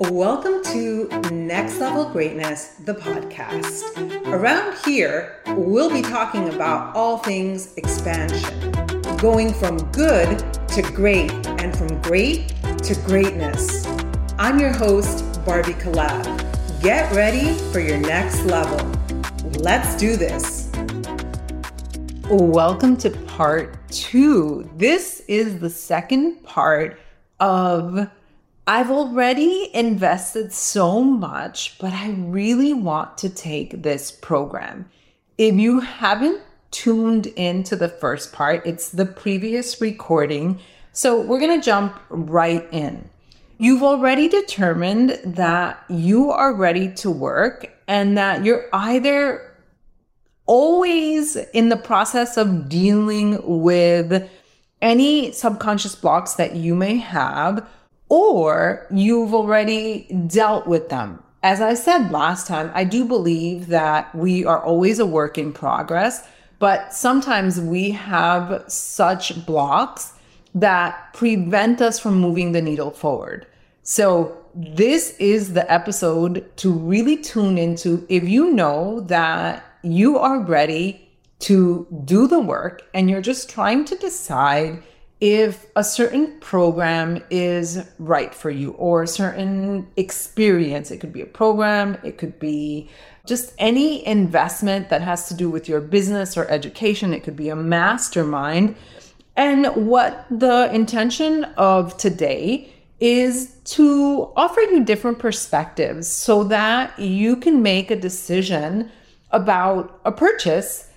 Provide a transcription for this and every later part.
Welcome to Next Level Greatness, the podcast. Around here, we'll be talking about all things expansion, going from good to great, and from great to greatness. I'm your host, Barbie Kalev. Get ready for your next level. Let's do this. Welcome to part two. This is the second part of I've already invested so much, but I really want to take this program. If you haven't tuned into the first part, it's the previous recording. So we're going to jump right in. You've already determined that you are ready to work and that you're either always in the process of dealing with any subconscious blocks that you may have or you've already dealt with them. As I said last time, I do believe that we are always a work in progress, but sometimes we have such blocks that prevent us from moving the needle forward. So, this is the episode to really tune into if you know that you are ready to do the work and you're just trying to decide if a certain program is right for you or a certain experience. It could be a program, it could be just any investment that has to do with your business or education, it could be a mastermind. And what the intention of today is to offer you different perspectives so that you can make a decision about a purchase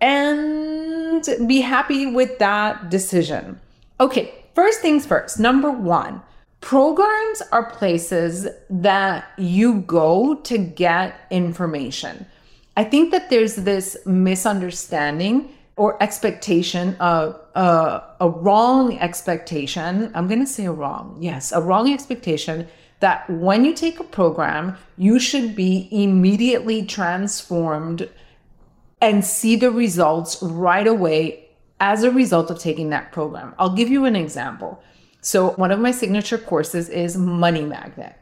and be happy with that decision. Okay, first things first. Number one, programs are places that you go to get information. I think that there's this misunderstanding or expectation of uh, a wrong expectation. I'm going to say a wrong. Yes, a wrong expectation that when you take a program, you should be immediately transformed and see the results right away as a result of taking that program. I'll give you an example. So, one of my signature courses is Money Magnet.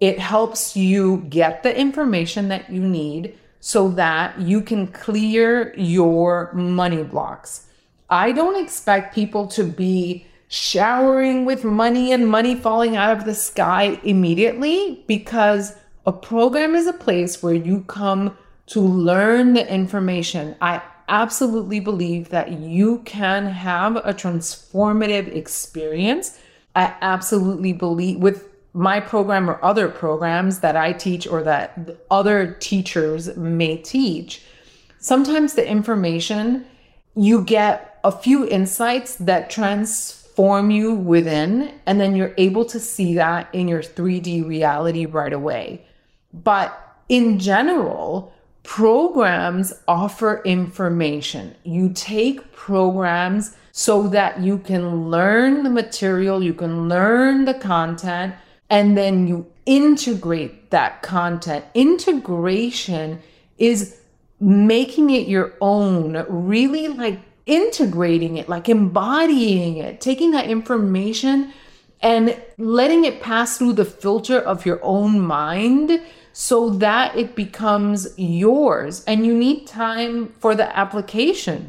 It helps you get the information that you need so that you can clear your money blocks. I don't expect people to be showering with money and money falling out of the sky immediately because a program is a place where you come to learn the information. I absolutely believe that you can have a transformative experience. I absolutely believe with my program or other programs that I teach or that other teachers may teach, sometimes the information you get a few insights that transform you within, and then you're able to see that in your 3D reality right away. But in general, programs offer information. You take programs so that you can learn the material, you can learn the content, and then you integrate that content. Integration is making it your own, really like integrating it, like embodying it, taking that information and letting it pass through the filter of your own mind so that it becomes yours and you need time for the application.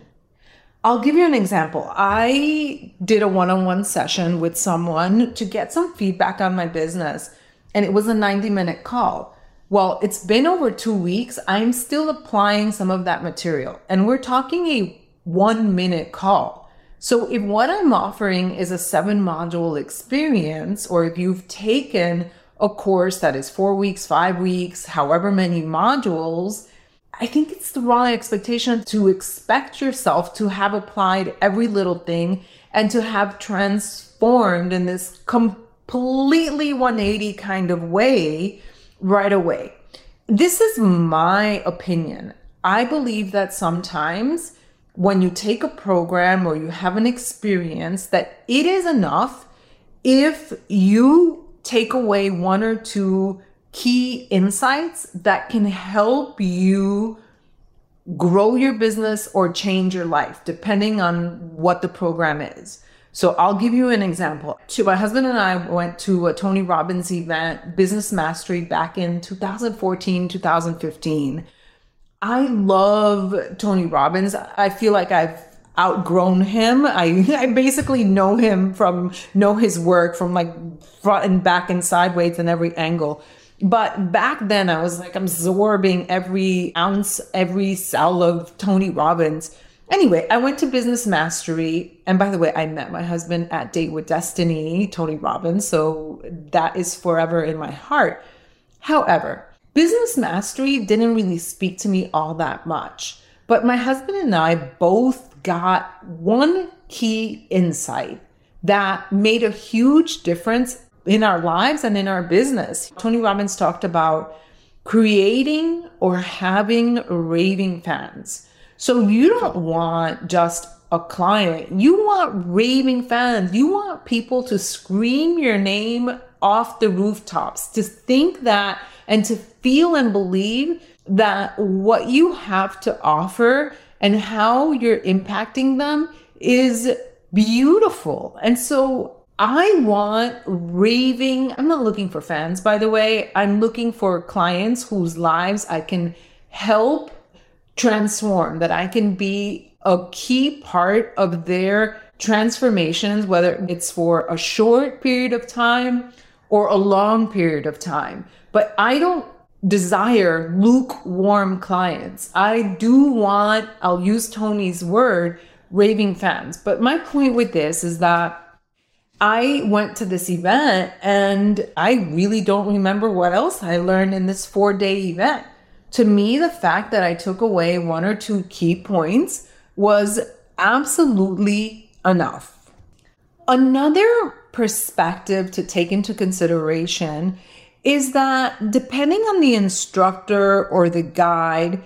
I'll give you an example. I did a one on one session with someone to get some feedback on my business, and it was a 90 minute call. Well, it's been over two weeks. I'm still applying some of that material, and we're talking a one minute call. So, if what I'm offering is a seven module experience, or if you've taken a course that is four weeks, five weeks, however many modules, I think it's the wrong expectation to expect yourself to have applied every little thing and to have transformed in this completely 180 kind of way right away. This is my opinion. I believe that sometimes when you take a program or you have an experience that it is enough if you take away one or two key insights that can help you grow your business or change your life, depending on what the program is. So I'll give you an example. My husband and I went to a Tony Robbins event, Business Mastery, back in 2014, 2015. I love Tony Robbins. I feel like I've outgrown him. I, I basically know him from, know his work from like front and back and sideways and every angle. But back then I was like absorbing every ounce, every cell of Tony Robbins. Anyway, I went to Business Mastery. And by the way, I met my husband at Date with Destiny, Tony Robbins. So that is forever in my heart. However, Business Mastery didn't really speak to me all that much. But my husband and I both got one key insight that made a huge difference in our lives and in our business. Tony Robbins talked about creating or having raving fans. So you don't want just a client, you want raving fans. You want people to scream your name off the rooftops, to think that and to feel and believe that what you have to offer and how you're impacting them is beautiful. And so I want raving. I'm not looking for fans, by the way. I'm looking for clients whose lives I can help transform, that I can be a key part of their transformations, whether it's for a short period of time or a long period of time. But I don't desire lukewarm clients. I do want, I'll use Tony's word, raving fans. But my point with this is that I went to this event and I really don't remember what else I learned in this four day event. To me, the fact that I took away one or two key points was absolutely enough. Another perspective to take into consideration is that depending on the instructor or the guide,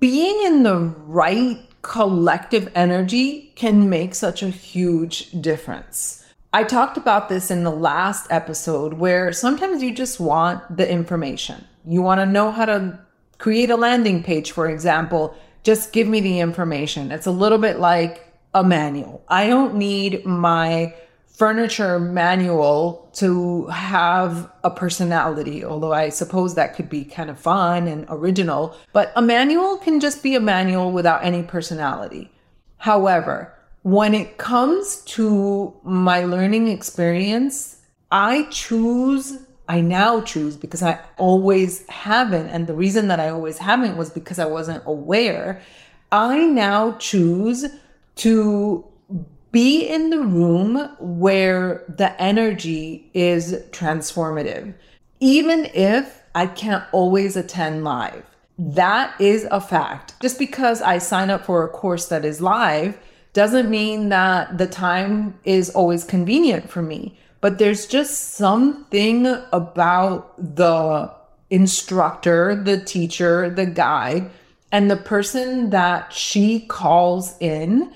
being in the right collective energy can make such a huge difference. I talked about this in the last episode where sometimes you just want the information. You want to know how to create a landing page, for example. Just give me the information. It's a little bit like a manual. I don't need my furniture manual to have a personality, although I suppose that could be kind of fun and original. But a manual can just be a manual without any personality. However, when it comes to my learning experience, I choose, I now choose because I always haven't. And the reason that I always haven't was because I wasn't aware. I now choose to be in the room where the energy is transformative, even if I can't always attend live. That is a fact. Just because I sign up for a course that is live doesn't mean that the time is always convenient for me, but there's just something about the instructor, the teacher, the guide, and the person that she calls in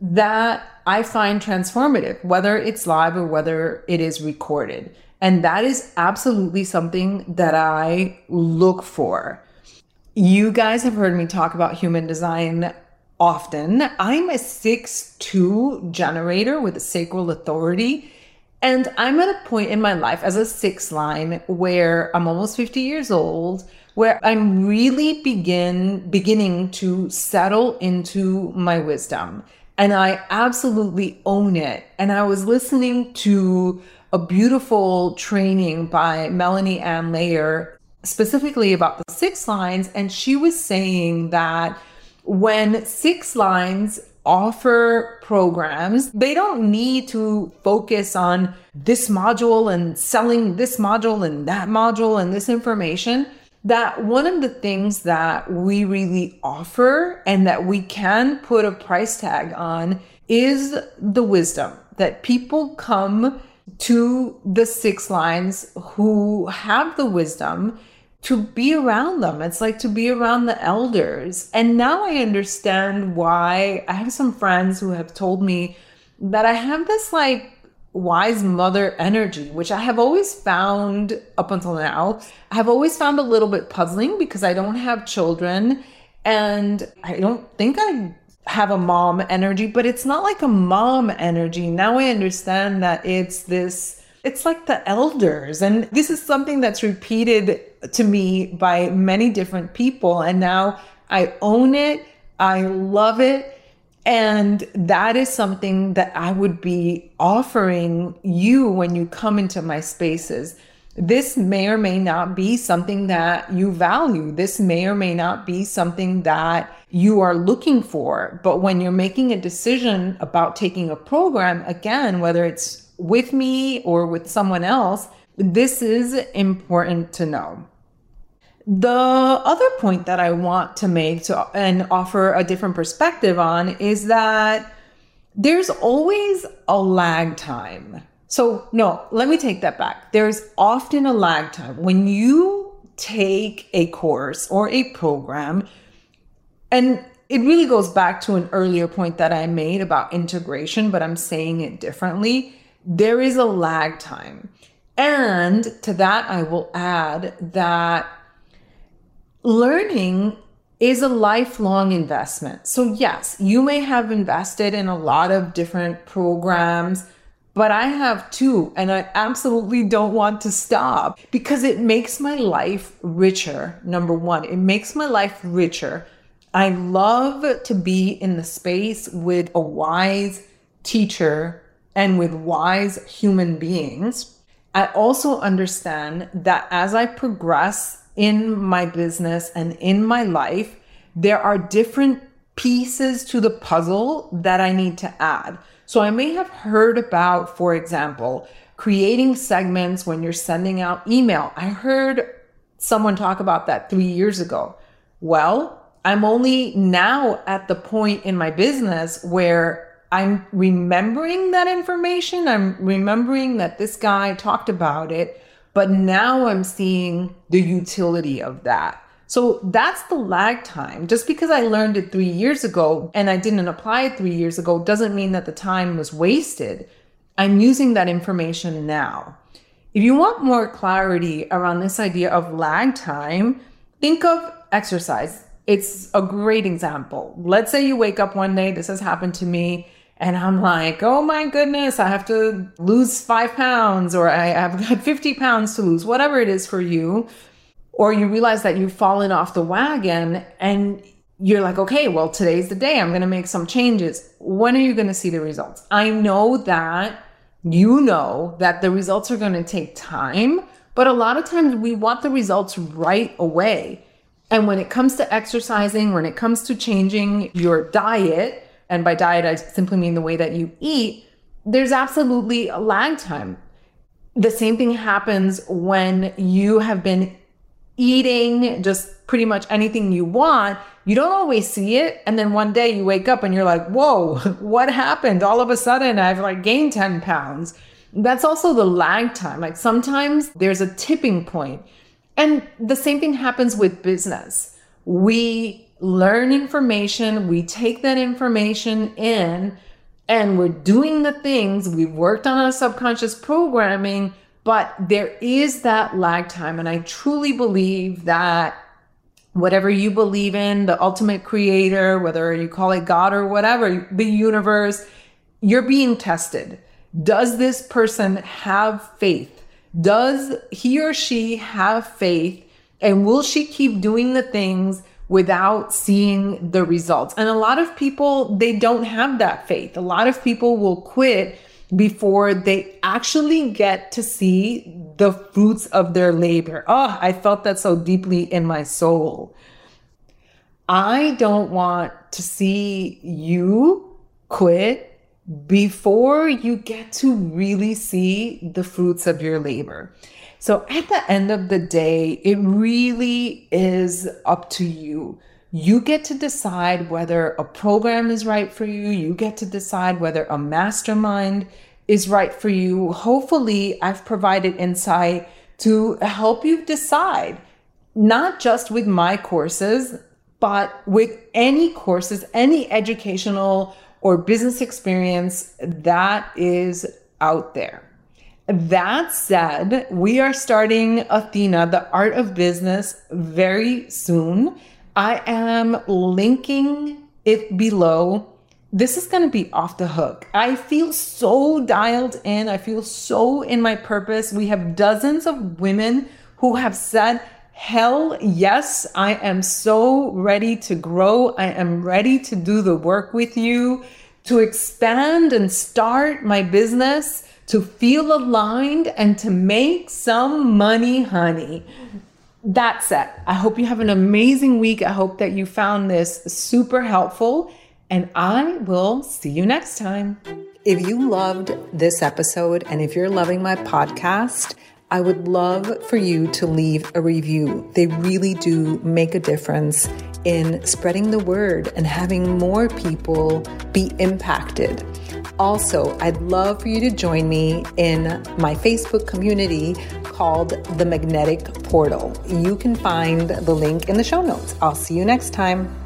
that I find transformative, whether it's live or whether it is recorded. And that is absolutely something that I look for. You guys have heard me talk about human design often. I'm a six-two generator with a sacral authority. And I'm at a point in my life as a six line where I'm almost 50 years old, where I'm really begin beginning to settle into my wisdom. And I absolutely own it. And I was listening to a beautiful training by Melanie Ann Layer, specifically about the six lines. And she was saying that when Six Lines offer programs, they don't need to focus on this module and selling this module and that module and this information. That one of the things that we really offer and that we can put a price tag on is the wisdom that people come to the six lines who have the wisdom to be around them. It's like to be around the elders. And now I understand why I have some friends who have told me that I have this like wise mother energy, which I have always found up until now. I have always found a little bit puzzling because I don't have children and I don't think I have a mom energy, but it's not like a mom energy. Now I understand that it's this, it's like the elders. And this is something that's repeated to me by many different people. And now I own it, I love it. And that is something that I would be offering you when you come into my spaces this may or may not be something that you value. This may or may not be something that you are looking for. But when you're making a decision about taking a program, again, whether it's with me or with someone else, this is important to know. The other point that I want to make to, and offer a different perspective on is that there's always a lag time so, no, let me take that back. There's often a lag time. When you take a course or a program, and it really goes back to an earlier point that I made about integration, but I'm saying it differently. There is a lag time. And to that, I will add that learning is a lifelong investment. So, yes, you may have invested in a lot of different programs but I have two, and I absolutely don't want to stop because it makes my life richer. Number one, it makes my life richer. I love to be in the space with a wise teacher and with wise human beings. I also understand that as I progress in my business and in my life, there are different pieces to the puzzle that I need to add. So I may have heard about, for example, creating segments when you're sending out email. I heard someone talk about that three years ago. Well, I'm only now at the point in my business where I'm remembering that information. I'm remembering that this guy talked about it, but now I'm seeing the utility of that. So that's the lag time. Just because I learned it three years ago and I didn't apply it three years ago doesn't mean that the time was wasted. I'm using that information now. If you want more clarity around this idea of lag time, think of exercise. It's a great example. Let's say you wake up one day, this has happened to me, and I'm like, oh my goodness, I have to lose five pounds or I have got 50 pounds to lose, whatever it is for you or you realize that you've fallen off the wagon and you're like, okay, well, today's the day. I'm going to make some changes. When are you going to see the results? I know that you know that the results are going to take time, but a lot of times we want the results right away. And when it comes to exercising, when it comes to changing your diet, and by diet, I simply mean the way that you eat, there's absolutely a lag time. The same thing happens when you have been eating just pretty much anything you want, you don't always see it. And then one day you wake up and you're like, whoa, what happened? All of a sudden I've like gained 10 pounds. That's also the lag time. Like sometimes there's a tipping point. And the same thing happens with business. We learn information, we take that information in, and we're doing the things we've worked on our subconscious programming but there is that lag time. And I truly believe that whatever you believe in, the ultimate creator, whether you call it God or whatever, the universe, you're being tested. Does this person have faith? Does he or she have faith? And will she keep doing the things without seeing the results? And a lot of people, they don't have that faith. A lot of people will quit before they actually get to see the fruits of their labor. Oh, I felt that so deeply in my soul. I don't want to see you quit before you get to really see the fruits of your labor. So at the end of the day, it really is up to you. You get to decide whether a program is right for you. You get to decide whether a mastermind is right for you. Hopefully, I've provided insight to help you decide, not just with my courses, but with any courses, any educational or business experience that is out there. That said, we are starting Athena, the art of business, very soon. I am linking it below. This is going to be off the hook. I feel so dialed in. I feel so in my purpose. We have dozens of women who have said, Hell yes, I am so ready to grow. I am ready to do the work with you, to expand and start my business, to feel aligned and to make some money, honey. That's it. I hope you have an amazing week. I hope that you found this super helpful, and I will see you next time. If you loved this episode and if you're loving my podcast, I would love for you to leave a review. They really do make a difference in spreading the word and having more people be impacted. Also, I'd love for you to join me in my Facebook community called The Magnetic Portal. You can find the link in the show notes. I'll see you next time.